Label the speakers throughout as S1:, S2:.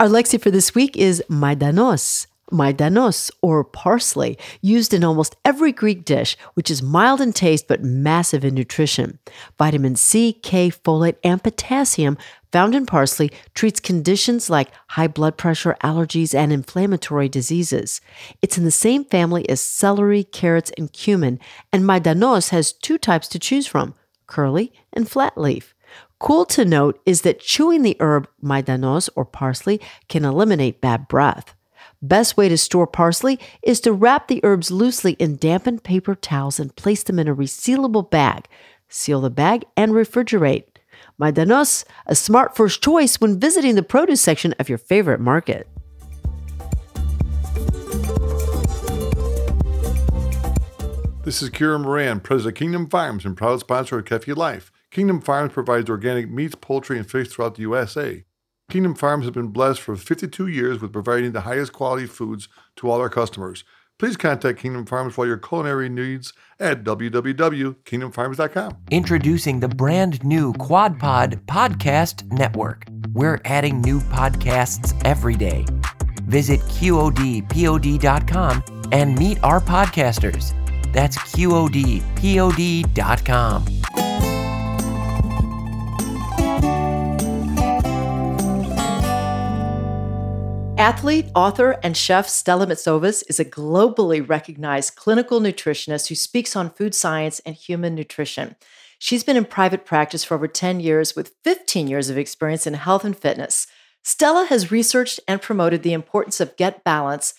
S1: Our lexi for this week is maidanos. Maidanos, or parsley, used in almost every Greek dish, which is mild in taste but massive in nutrition. Vitamin C, K, folate, and potassium found in parsley treats conditions like high blood pressure, allergies, and inflammatory diseases. It's in the same family as celery, carrots, and cumin, and maidanos has two types to choose from curly and flat leaf. Cool to note is that chewing the herb maidanos or parsley can eliminate bad breath. Best way to store parsley is to wrap the herbs loosely in dampened paper towels and place them in a resealable bag. Seal the bag and refrigerate. Maidanos, a smart first choice when visiting the produce section of your favorite market.
S2: This is Kira Moran, President of Kingdom Farms and proud sponsor of Kefi Life. Kingdom Farms provides organic meats, poultry, and fish throughout the USA. Kingdom Farms has been blessed for 52 years with providing the highest quality foods to all our customers. Please contact Kingdom Farms for your culinary needs at www.kingdomfarms.com.
S3: Introducing the brand new QuadPod Podcast Network. We're adding new podcasts every day. Visit QODPOD.com and meet our podcasters. That's QODPOD.com.
S1: Athlete, author, and chef Stella Metsovas is a globally recognized clinical nutritionist who speaks on food science and human nutrition. She's been in private practice for over 10 years with 15 years of experience in health and fitness. Stella has researched and promoted the importance of gut balance,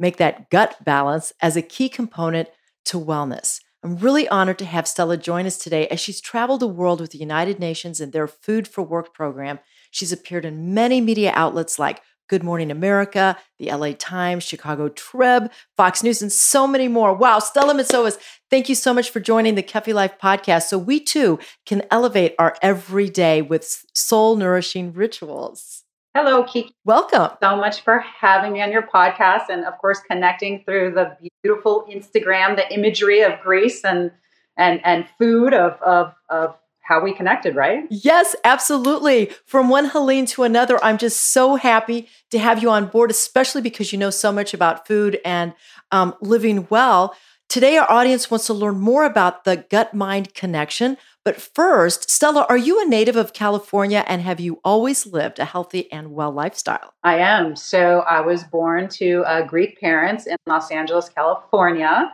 S1: make that gut balance as a key component to wellness. I'm really honored to have Stella join us today as she's traveled the world with the United Nations and their Food for Work program. She's appeared in many media outlets like Good Morning America, the LA Times, Chicago Trib, Fox News, and so many more. Wow, Stella Metsovas, thank you so much for joining the Kefi Life podcast so we too can elevate our everyday with soul nourishing rituals.
S4: Hello, Kiki.
S1: Welcome.
S4: So much for having me on your podcast and of course connecting through the beautiful Instagram, the imagery of Greece and and and food of of of how we connected, right?
S1: Yes, absolutely. From one Hellene to another, I'm just so happy to have you on board, especially because you know so much about food and um, living well. Today, our audience wants to learn more about the gut mind connection. But first, Stella, are you a native of California and have you always lived a healthy and well lifestyle?
S4: I am. So, I was born to uh, Greek parents in Los Angeles, California,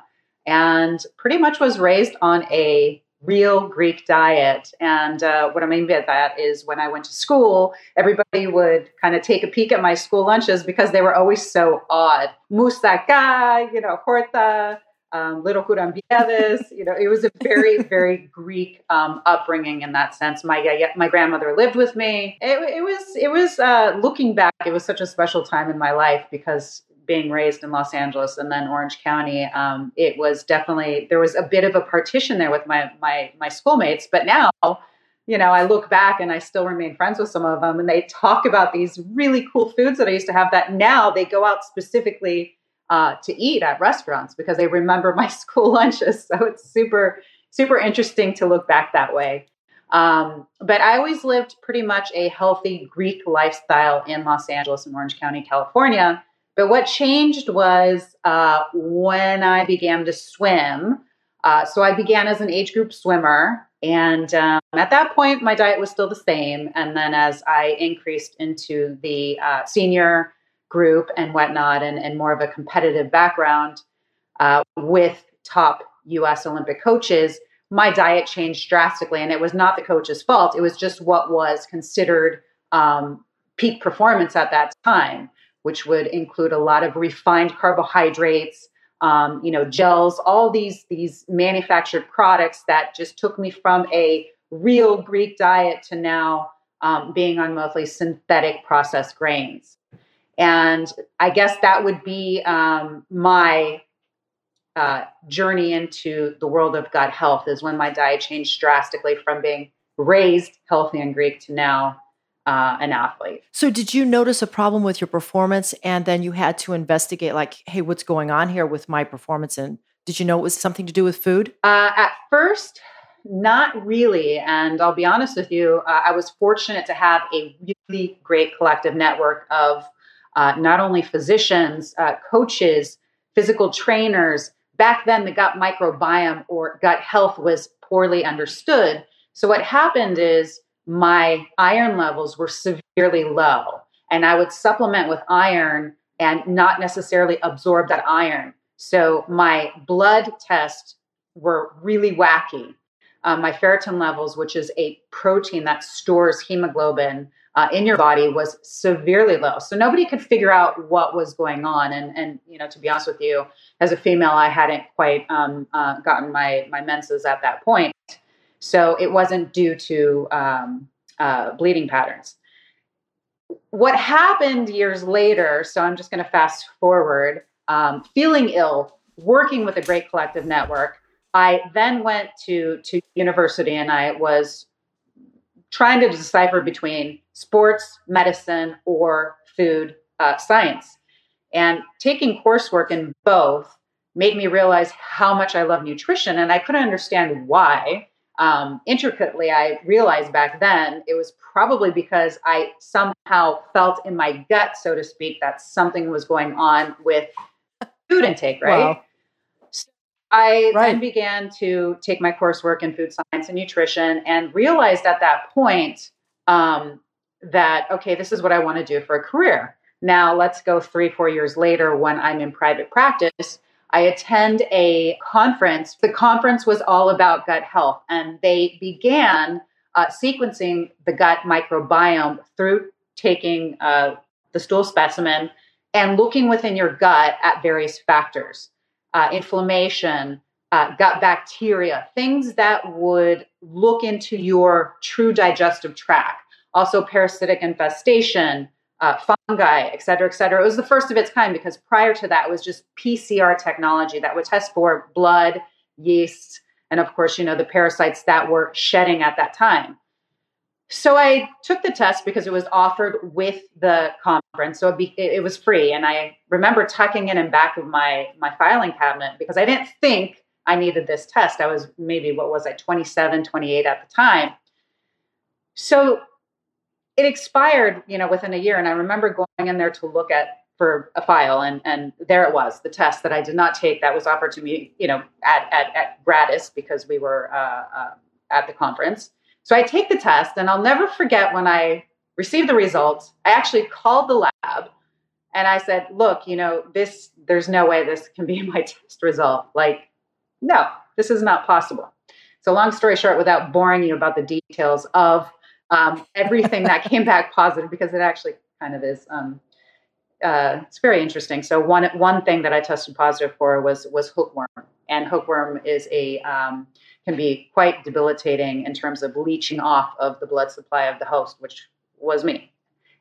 S4: and pretty much was raised on a real Greek diet. And uh, what I mean by that is when I went to school, everybody would kind of take a peek at my school lunches because they were always so odd. Moussaka, you know, horta, um, little kurambiades. you know, it was a very, very Greek um, upbringing in that sense. My uh, my grandmother lived with me. It, it was it was uh, looking back, it was such a special time in my life because being raised in Los Angeles and then Orange County, um, it was definitely there was a bit of a partition there with my my my schoolmates. But now, you know, I look back and I still remain friends with some of them, and they talk about these really cool foods that I used to have. That now they go out specifically uh, to eat at restaurants because they remember my school lunches. So it's super super interesting to look back that way. Um, but I always lived pretty much a healthy Greek lifestyle in Los Angeles and Orange County, California. But what changed was uh, when I began to swim. Uh, so I began as an age group swimmer. And um, at that point, my diet was still the same. And then as I increased into the uh, senior group and whatnot, and, and, more of a competitive background uh, with top US Olympic coaches, my diet changed drastically. And it was not the coach's fault, it was just what was considered um, peak performance at that time which would include a lot of refined carbohydrates, um, you know, gels, all these these manufactured products that just took me from a real Greek diet to now um, being on mostly synthetic processed grains. And I guess that would be um, my uh, journey into the world of gut health is when my diet changed drastically from being raised healthy and Greek to now uh, an athlete.
S1: So, did you notice a problem with your performance and then you had to investigate, like, hey, what's going on here with my performance? And did you know it was something to do with food?
S4: Uh, at first, not really. And I'll be honest with you, uh, I was fortunate to have a really great collective network of uh, not only physicians, uh, coaches, physical trainers. Back then, the gut microbiome or gut health was poorly understood. So, what happened is my iron levels were severely low, and I would supplement with iron and not necessarily absorb that iron. So, my blood tests were really wacky. Um, my ferritin levels, which is a protein that stores hemoglobin, uh, in your body was severely low. So nobody could figure out what was going on. And and you know, to be honest with you, as a female, I hadn't quite um, uh, gotten my my menses at that point. So it wasn't due to um, uh, bleeding patterns. What happened years later? So I'm just going to fast forward. Um, feeling ill, working with a great collective network. I then went to to university and I was trying to decipher between sports, medicine, or food uh, science. And taking coursework in both made me realize how much I love nutrition, and I couldn't understand why. Um, intricately, I realized back then it was probably because I somehow felt in my gut, so to speak, that something was going on with food intake, right? Wow. I right. then began to take my coursework in food science and nutrition and realized at that point um, that, okay, this is what I want to do for a career. Now, let's go three, four years later when I'm in private practice. I attend a conference. The conference was all about gut health, and they began uh, sequencing the gut microbiome through taking uh, the stool specimen and looking within your gut at various factors uh, inflammation, uh, gut bacteria, things that would look into your true digestive tract. Also, parasitic infestation, uh, fungi, et cetera, et cetera. It was the first of its kind because prior to that, was just PCR technology that would test for blood, yeast, and of course, you know, the parasites that were shedding at that time. So I took the test because it was offered with the conference, so it, be, it, was free. And I remember tucking it in back of my my filing cabinet because I didn't think I needed this test. I was maybe what was I 27, 28 at the time. So it expired, you know, within a year. And I remember going in there to look at for a file, and and there it was, the test that I did not take that was offered to me, you know, at at, at gratis because we were uh, uh, at the conference. So I take the test, and I'll never forget when I received the results. I actually called the lab and I said, Look, you know, this, there's no way this can be my test result. Like, no, this is not possible. So, long story short, without boring you about the details of um, everything that came back positive, because it actually kind of is. Um, uh, it's very interesting. So one one thing that I tested positive for was was hookworm, and hookworm is a um, can be quite debilitating in terms of leaching off of the blood supply of the host, which was me.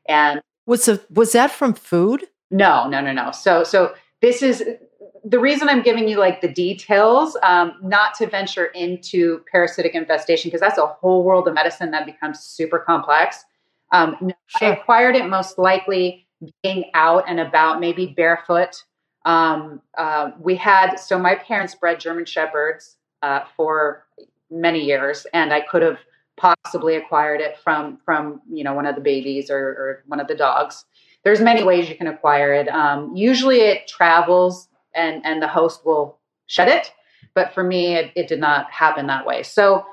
S4: And
S1: was a, was that from food?
S4: No, no, no, no. So so this is the reason I'm giving you like the details, um, not to venture into parasitic infestation because that's a whole world of medicine that becomes super complex. Um, sure. I acquired it most likely being out and about, maybe barefoot. Um, uh, we had so my parents bred German shepherds uh, for many years, and I could have possibly acquired it from from you know one of the babies or, or one of the dogs. There's many ways you can acquire it. Um, usually, it travels and and the host will shed it, but for me, it, it did not happen that way. So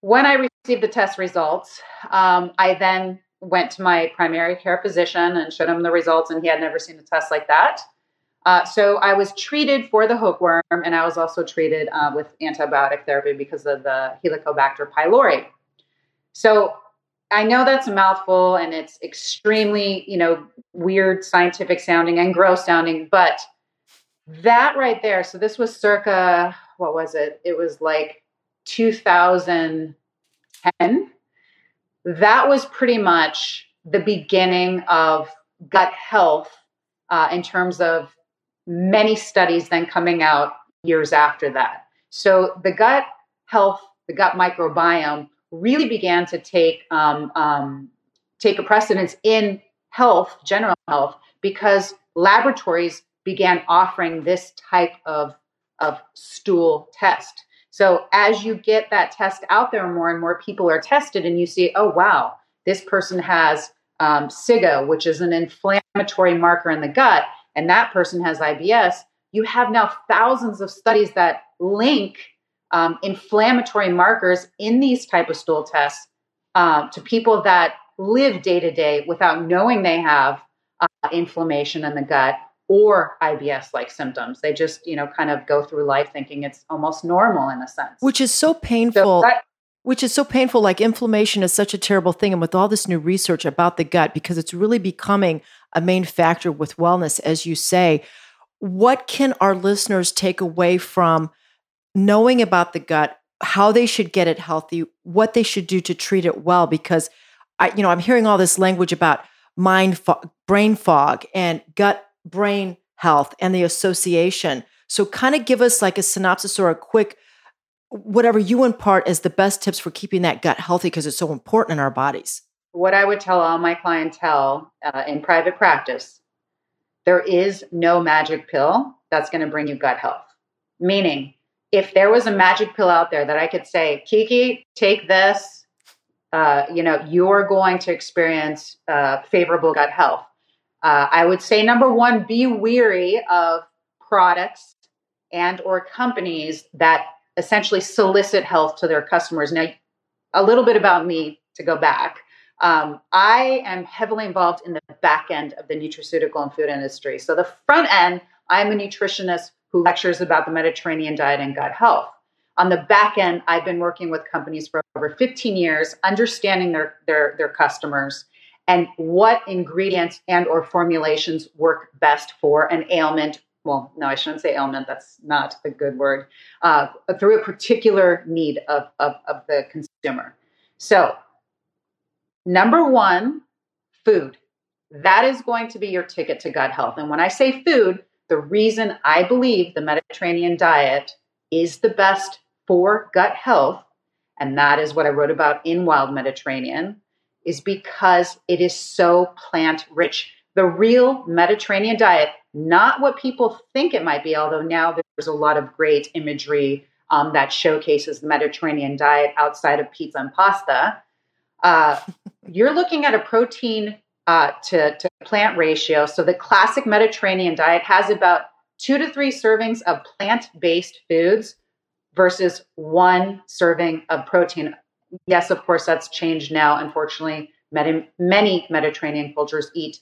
S4: when I received the test results, um, I then went to my primary care physician and showed him the results, and he had never seen a test like that. Uh, so I was treated for the hookworm, and I was also treated uh, with antibiotic therapy because of the Helicobacter pylori. So I know that's a mouthful, and it's extremely, you know, weird scientific sounding and gross sounding, but that right there. So this was circa what was it? It was like 2010. That was pretty much the beginning of gut health uh, in terms of many studies then coming out years after that. So the gut health, the gut microbiome really began to take um, um, take a precedence in health, general health, because laboratories began offering this type of, of stool test. So as you get that test out there, more and more people are tested, and you see, oh wow, this person has um, which is an inflammatory marker in the gut, and that person has IBS. You have now thousands of studies that link um, inflammatory markers in these type of stool tests uh, to people that live day to day without knowing they have uh, inflammation in the gut or IBS like symptoms. They just, you know, kind of go through life thinking it's almost normal in a sense.
S1: Which is so painful. So that, which is so painful. Like inflammation is such a terrible thing. And with all this new research about the gut, because it's really becoming a main factor with wellness, as you say, what can our listeners take away from knowing about the gut, how they should get it healthy, what they should do to treat it well? Because I, you know, I'm hearing all this language about mind fog, brain fog and gut brain health and the association. So kind of give us like a synopsis or a quick whatever you impart as the best tips for keeping that gut healthy because it's so important in our bodies.
S4: What I would tell all my clientele uh, in private practice there is no magic pill that's going to bring you gut health. Meaning, if there was a magic pill out there that I could say, Kiki, take this, uh, you know, you're going to experience uh, favorable gut health. Uh, I would say number one, be weary of products and or companies that essentially solicit health to their customers. Now, a little bit about me to go back. Um, I am heavily involved in the back end of the nutraceutical and food industry. So, the front end, I'm a nutritionist who lectures about the Mediterranean diet and gut health. On the back end, I've been working with companies for over 15 years, understanding their, their, their customers and what ingredients and or formulations work best for an ailment well, no, I shouldn't say ailment. That's not a good word. Uh, through a particular need of, of, of the consumer. So, number one, food. That is going to be your ticket to gut health. And when I say food, the reason I believe the Mediterranean diet is the best for gut health, and that is what I wrote about in Wild Mediterranean, is because it is so plant rich. The real Mediterranean diet not what people think it might be, although now there's a lot of great imagery um, that showcases the Mediterranean diet outside of pizza and pasta. Uh, you're looking at a protein uh, to, to plant ratio. So the classic Mediterranean diet has about two to three servings of plant based foods versus one serving of protein. Yes, of course, that's changed now. Unfortunately, many, many Mediterranean cultures eat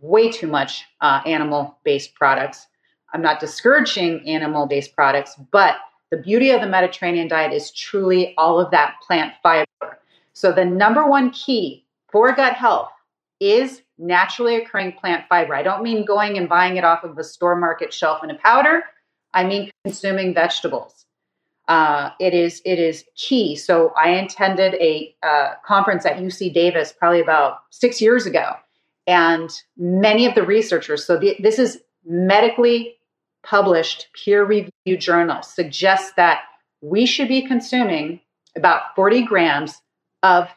S4: way too much uh, animal based products. I'm not discouraging animal based products, but the beauty of the Mediterranean diet is truly all of that plant fiber. So, the number one key for gut health is naturally occurring plant fiber. I don't mean going and buying it off of a store market shelf in a powder. I mean consuming vegetables. Uh, it is it is key. So I attended a uh, conference at UC Davis probably about six years ago, and many of the researchers, so the, this is medically published peer reviewed journals, suggest that we should be consuming about 40 grams of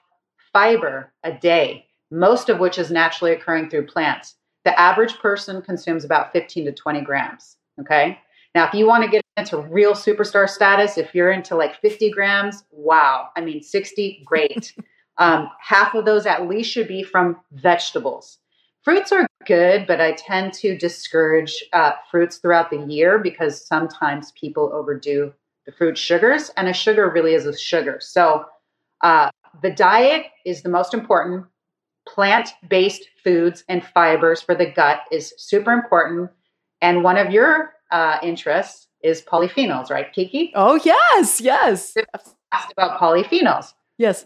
S4: fiber a day, most of which is naturally occurring through plants. The average person consumes about 15 to 20 grams. Okay. Now, if you want to get into real superstar status, if you're into like 50 grams, wow. I mean, 60, great. Um, half of those at least should be from vegetables. Fruits are good, but I tend to discourage uh, fruits throughout the year because sometimes people overdo the fruit sugars, and a sugar really is a sugar. So uh, the diet is the most important. Plant based foods and fibers for the gut is super important. And one of your uh, interests is polyphenols, right, Kiki?
S1: Oh, yes, yes.
S4: Asked about polyphenols.
S1: Yes.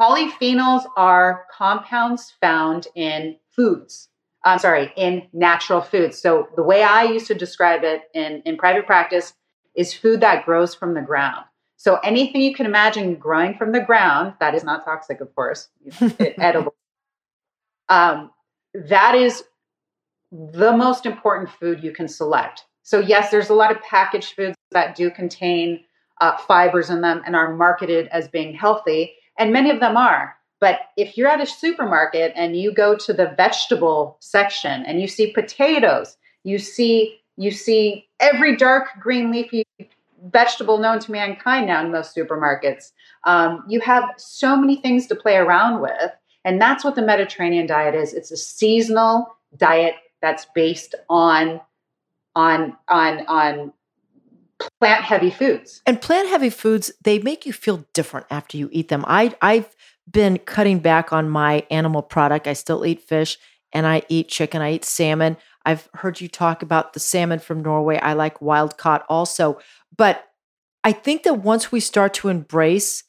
S4: Polyphenols are compounds found in foods. I'm sorry, in natural foods. So the way I used to describe it in, in private practice is food that grows from the ground. So anything you can imagine growing from the ground, that is not toxic, of course, it's edible. Um, that is the most important food you can select. So, yes, there's a lot of packaged foods that do contain uh, fibers in them and are marketed as being healthy, and many of them are. But if you're at a supermarket and you go to the vegetable section and you see potatoes, you see you see every dark green leafy vegetable known to mankind now in most supermarkets. Um, you have so many things to play around with, and that's what the Mediterranean diet is. It's a seasonal diet that's based on on on on plant heavy foods.
S1: And plant heavy foods, they make you feel different after you eat them. I I've been cutting back on my animal product. I still eat fish and I eat chicken, I eat salmon. I've heard you talk about the salmon from Norway. I like wild caught also. But I think that once we start to embrace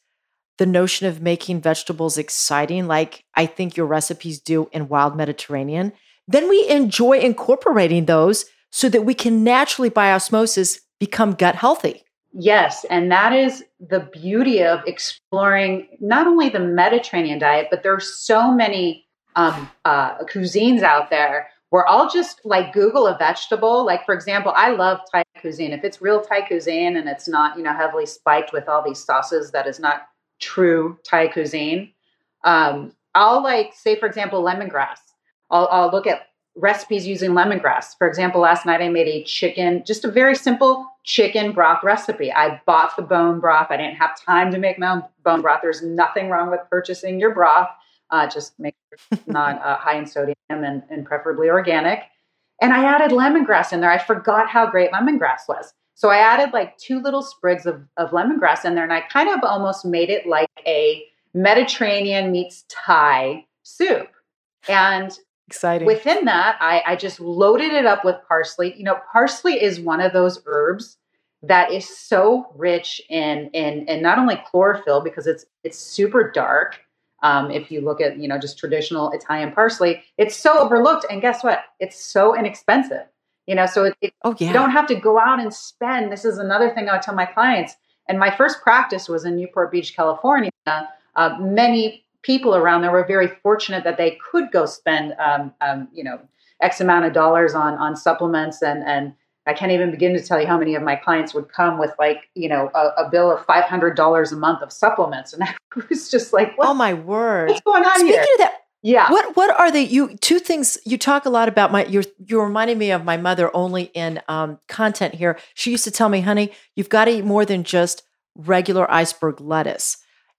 S1: the notion of making vegetables exciting, like I think your recipes do in Wild Mediterranean, then we enjoy incorporating those so that we can naturally, by osmosis, become gut healthy.
S4: Yes, and that is the beauty of exploring not only the Mediterranean diet, but there are so many um, uh, cuisines out there where I'll just like Google a vegetable. Like, for example, I love Thai cuisine. If it's real Thai cuisine and it's not, you know, heavily spiked with all these sauces, that is not true Thai cuisine. Um, I'll like, say, for example, lemongrass. I'll, I'll look at recipes using lemongrass. For example, last night I made a chicken, just a very simple chicken broth recipe. I bought the bone broth. I didn't have time to make my own bone broth. There's nothing wrong with purchasing your broth. Uh, just make sure it's not uh, high in sodium and, and preferably organic. And I added lemongrass in there. I forgot how great lemongrass was. So I added like two little sprigs of, of lemongrass in there, and I kind of almost made it like a Mediterranean meets Thai soup. And
S1: Exciting.
S4: Within that, I, I just loaded it up with parsley. You know, parsley is one of those herbs that is so rich in in in not only chlorophyll because it's it's super dark. Um, if you look at you know just traditional Italian parsley, it's so overlooked. And guess what? It's so inexpensive. You know, so it, it,
S1: oh yeah,
S4: you don't have to go out and spend. This is another thing I would tell my clients. And my first practice was in Newport Beach, California. Uh, many people around there were very fortunate that they could go spend, um, um, you know, X amount of dollars on on supplements and and I can't even begin to tell you how many of my clients would come with like, you know, a, a bill of five hundred dollars a month of supplements, and I was just like,
S1: "Oh my word,
S4: what's going on
S1: Speaking
S4: here?"
S1: Of that,
S4: yeah.
S1: What what are the You two things. You talk a lot about my. You're you're reminding me of my mother only in um, content here. She used to tell me, "Honey, you've got to eat more than just regular iceberg lettuce."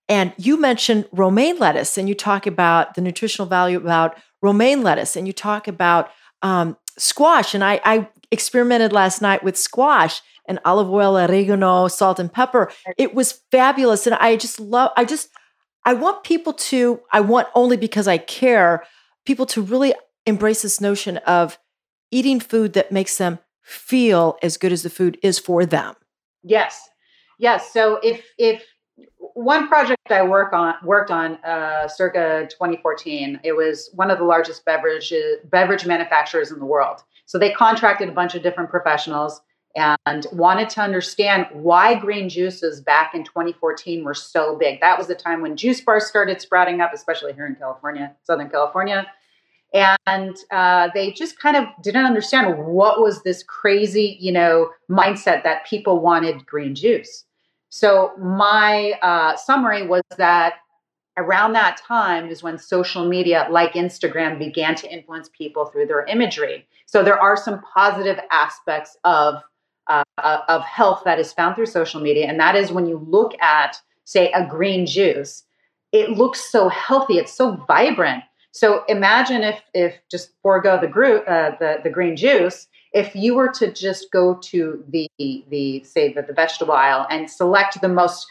S1: And you mentioned romaine lettuce, and you talk about the nutritional value about romaine lettuce, and you talk about um, squash. And I, I experimented last night with squash and olive oil, oregano, salt, and pepper. It was fabulous, and I just love. I just I want people to. I want only because I care people to really embrace this notion of eating food that makes them feel as good as the food is for them.
S4: Yes, yes. So if if one project I work on worked on uh, circa 2014. It was one of the largest beverage beverage manufacturers in the world. So they contracted a bunch of different professionals and wanted to understand why green juices back in 2014 were so big. That was the time when juice bars started sprouting up, especially here in California, Southern California. And uh, they just kind of didn't understand what was this crazy, you know, mindset that people wanted green juice. So my uh, summary was that around that time is when social media like Instagram began to influence people through their imagery. So there are some positive aspects of uh, uh, of health that is found through social media, and that is when you look at, say, a green juice, it looks so healthy, it's so vibrant. So imagine if if just forego the, group, uh, the the green juice, if you were to just go to the the say the, the vegetable aisle and select the most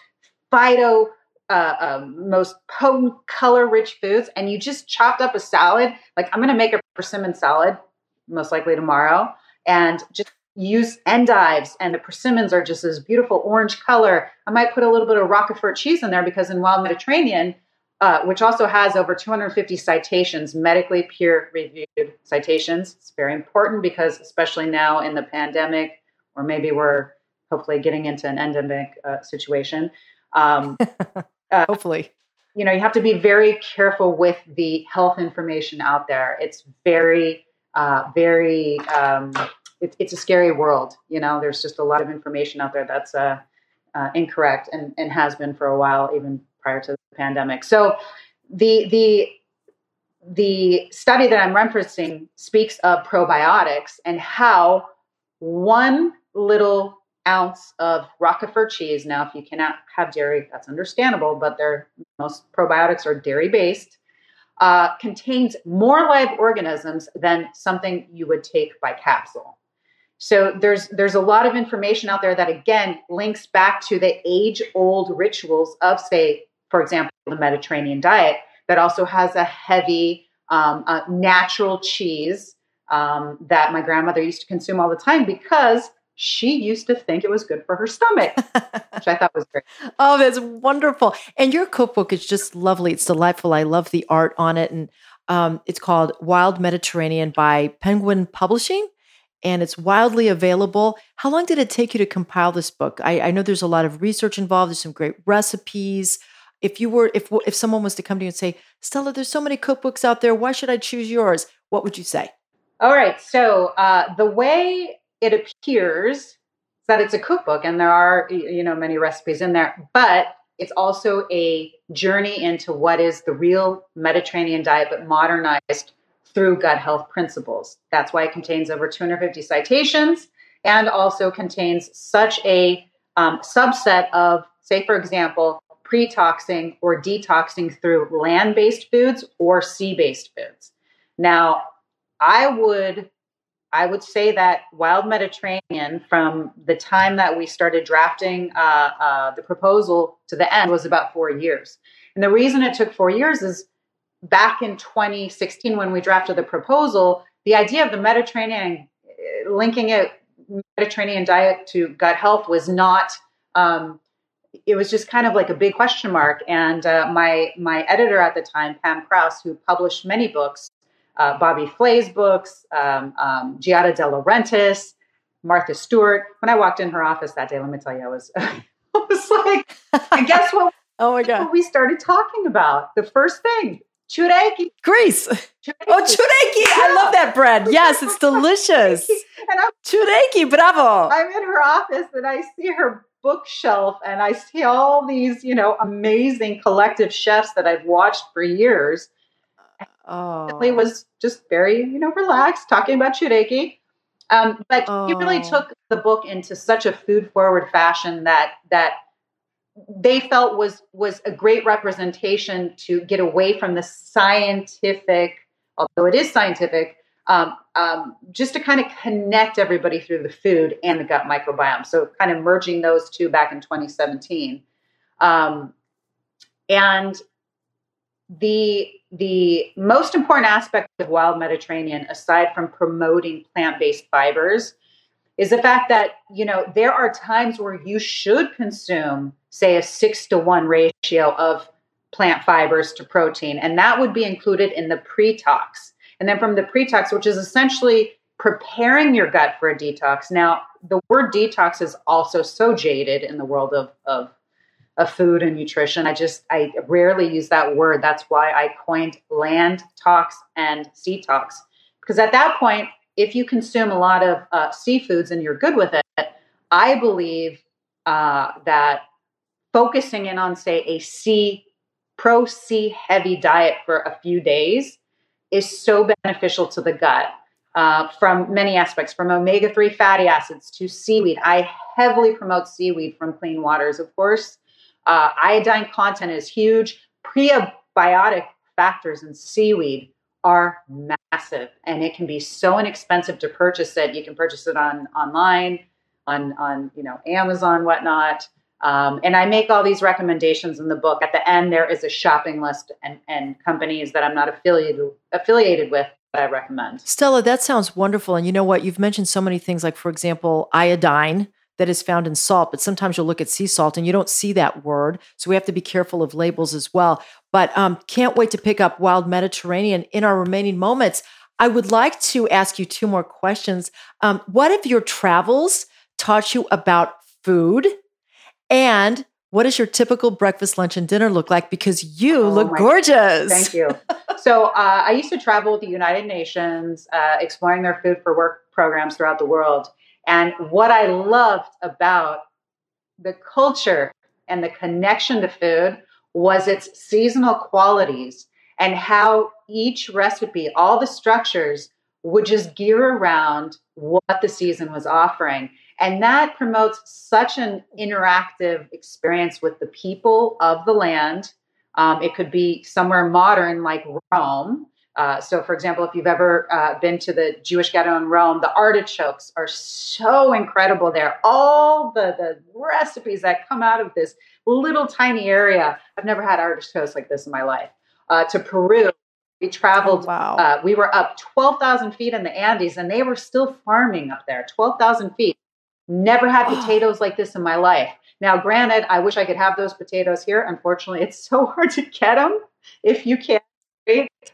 S4: phyto uh, um, most potent color rich foods and you just chopped up a salad like i'm going to make a persimmon salad most likely tomorrow and just use endives and the persimmons are just this beautiful orange color. I might put a little bit of roquefort cheese in there because in wild mediterranean uh, which also has over 250 citations, medically peer reviewed citations. It's very important because, especially now in the pandemic, or maybe we're hopefully getting into an endemic uh, situation. Um,
S1: uh, hopefully.
S4: you know, you have to be very careful with the health information out there. It's very, uh, very, um, it, it's a scary world. You know, there's just a lot of information out there that's uh, uh, incorrect and, and has been for a while, even prior to the pandemic. So the the the study that I'm referencing speaks of probiotics and how one little ounce of Roquefort cheese. Now, if you cannot have dairy, that's understandable, but they're, most probiotics are dairy based. Uh, contains more live organisms than something you would take by capsule. So there's there's a lot of information out there that again links back to the age old rituals of say, for example, the Mediterranean diet that also has a heavy um, uh, natural cheese um, that my grandmother used to consume all the time because she used to think it was good for her stomach, which I thought was great.
S1: oh, that's wonderful. And your cookbook is just lovely. It's delightful. I love the art on it. And um, it's called Wild Mediterranean by Penguin Publishing. And it's wildly available. How long did it take you to compile this book? I, I know there's a lot of research involved. There's some great recipes. If you were, if if someone was to come to you and say, Stella, there's so many cookbooks out there. Why should I choose yours? What would you say?
S4: All right. So uh, the way it appears is that it's a cookbook and there are you know many recipes in there but it's also a journey into what is the real mediterranean diet but modernized through gut health principles that's why it contains over 250 citations and also contains such a um, subset of say for example pre-toxing or detoxing through land-based foods or sea-based foods now i would I would say that Wild Mediterranean, from the time that we started drafting uh, uh, the proposal to the end, was about four years. And the reason it took four years is back in 2016, when we drafted the proposal, the idea of the Mediterranean, linking it Mediterranean diet to gut health was not. Um, it was just kind of like a big question mark. And uh, my my editor at the time, Pam Krauss, who published many books, uh, Bobby Flay's books, um, um, Giada De Laurentiis, Martha Stewart. When I walked in her office that day, let me tell you, I was, I was like, and guess what?
S1: oh my God.
S4: we started talking about? The first thing, tsoureki.
S1: Greece. Tsoureki. Oh, tsoureki. Yeah. I love that bread. Yes, it's delicious. and I'm, tsoureki, bravo.
S4: I'm in her office and I see her bookshelf and I see all these, you know, amazing collective chefs that I've watched for years oh. He was just very, you know, relaxed, talking about tsoureki. Um, but oh. he really took the book into such a food forward fashion that that they felt was was a great representation to get away from the scientific, although it is scientific, um, um, just to kind of connect everybody through the food and the gut microbiome. So kind of merging those two back in 2017. Um, and the the most important aspect of wild mediterranean aside from promoting plant-based fibers is the fact that you know there are times where you should consume say a 6 to 1 ratio of plant fibers to protein and that would be included in the pre-tox and then from the pre-tox which is essentially preparing your gut for a detox now the word detox is also so jaded in the world of, of of food and nutrition. I just I rarely use that word. That's why I coined land tox and sea tox because at that point, if you consume a lot of uh, seafoods and you're good with it, I believe uh, that focusing in on say a sea pro sea heavy diet for a few days is so beneficial to the gut. Uh, from many aspects, from omega 3 fatty acids to seaweed. I heavily promote seaweed from clean waters, of course. Uh, iodine content is huge. Prebiotic factors in seaweed are massive, and it can be so inexpensive to purchase it. You can purchase it on online, on on you know Amazon, whatnot. Um, and I make all these recommendations in the book. At the end, there is a shopping list and, and companies that I'm not affiliated affiliated with that I recommend.
S1: Stella, that sounds wonderful. And you know what? You've mentioned so many things, like for example, iodine that is found in salt, but sometimes you'll look at sea salt and you don't see that word. So we have to be careful of labels as well. But um, can't wait to pick up Wild Mediterranean in our remaining moments. I would like to ask you two more questions. Um, what have your travels taught you about food? And what does your typical breakfast, lunch, and dinner look like? Because you oh look gorgeous.
S4: Thank you. so uh, I used to travel with the United Nations, uh, exploring their food for work programs throughout the world. And what I loved about the culture and the connection to food was its seasonal qualities and how each recipe, all the structures would just gear around what the season was offering. And that promotes such an interactive experience with the people of the land. Um, it could be somewhere modern like Rome. Uh, so, for example, if you've ever uh, been to the Jewish ghetto in Rome, the artichokes are so incredible there. All the, the recipes that come out of this little tiny area. I've never had artichokes like this in my life. Uh, to Peru, we traveled. Oh, wow. Uh, we were up 12,000 feet in the Andes and they were still farming up there, 12,000 feet. Never had potatoes like this in my life. Now, granted, I wish I could have those potatoes here. Unfortunately, it's so hard to get them if you can't,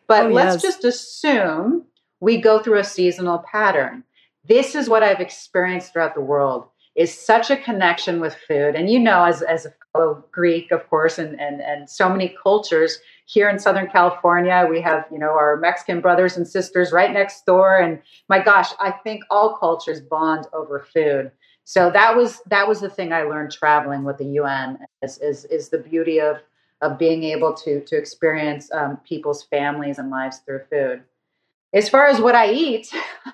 S4: But oh, let's yes. just assume we go through a seasonal pattern. This is what I've experienced throughout the world is such a connection with food. And you know, as, as a fellow Greek, of course, and, and, and so many cultures here in Southern California, we have, you know, our Mexican brothers and sisters right next door. And my gosh, I think all cultures bond over food so that was that was the thing I learned traveling with the UN is is, is the beauty of of being able to to experience um, people's families and lives through food. As far as what I eat,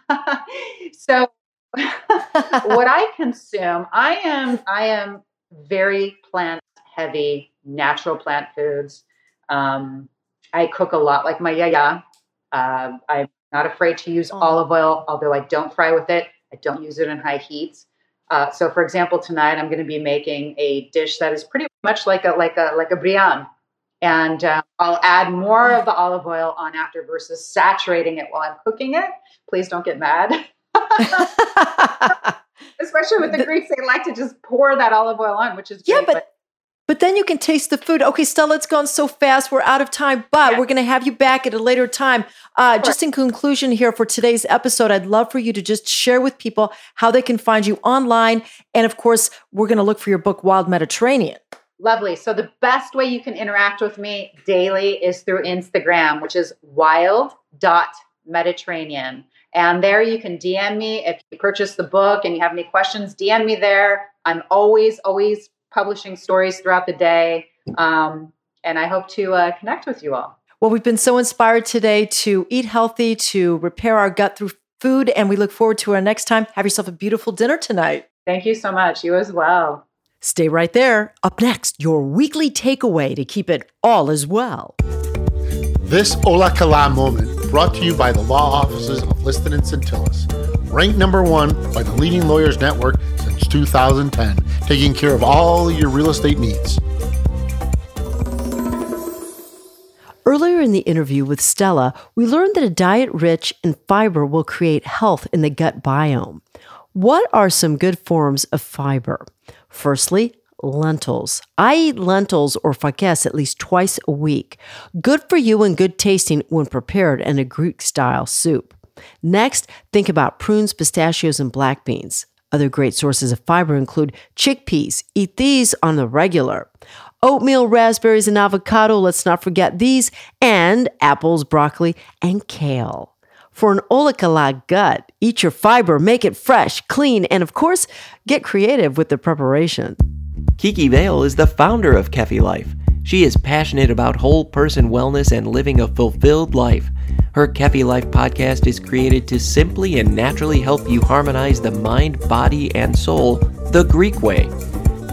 S4: so what I consume, I am I am very plant heavy, natural plant foods. Um, I cook a lot, like my yaya. Uh, I'm not afraid to use oh. olive oil, although I don't fry with it. I don't use it in high heats. Uh, so, for example, tonight I'm going to be making a dish that is pretty much like a like a like a briam, and uh, I'll add more of the olive oil on after versus saturating it while I'm cooking it. Please don't get mad. Especially with the Greeks, they like to just pour that olive oil on, which is
S1: great, yeah, but, but but then you can taste the food. Okay, Stella, it's gone so fast. We're out of time, but yeah. we're going to have you back at a later time. Uh, just in conclusion here for today's episode, I'd love for you to just share with people how they can find you online. And of course, we're going to look for your book, Wild Mediterranean.
S4: Lovely. So the best way you can interact with me daily is through Instagram, which is wild.mediterranean. And there you can DM me if you purchase the book and you have any questions, DM me there. I'm always, always publishing stories throughout the day. Um, and I hope to uh, connect with you all.
S1: Well, we've been so inspired today to eat healthy, to repair our gut through food, and we look forward to our next time. Have yourself a beautiful dinner tonight.
S4: Thank you so much. You as well.
S5: Stay right there. Up next, your weekly takeaway to keep it all as well.
S6: This Ola Kala moment brought to you by the law offices of Liston and Centillus, ranked number one by the leading lawyers network since 2010, taking care of all your real estate needs.
S5: Earlier in the interview with Stella, we learned that a diet rich in fiber will create health in the gut biome. What are some good forms of fiber? Firstly, lentils. I eat lentils or fakes at least twice a week. Good for you and good tasting when prepared in a Greek style soup. Next, think about prunes, pistachios, and black beans. Other great sources of fiber include chickpeas. Eat these on the regular. Oatmeal, raspberries, and avocado, let's not forget these, and apples, broccoli, and kale. For an Ola Kala gut, eat your fiber, make it fresh, clean, and of course, get creative with the preparation.
S3: Kiki Vale is the founder of Kefi Life. She is passionate about whole person wellness and living a fulfilled life. Her Kefi Life podcast is created to simply and naturally help you harmonize the mind, body, and soul the Greek way.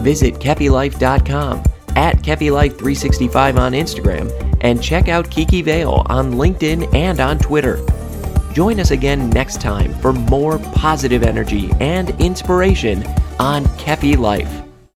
S3: Visit KefiLife.com, at KefiLife365 on Instagram, and check out Kiki Vale on LinkedIn and on Twitter. Join us again next time for more positive energy and inspiration on Kefi Life.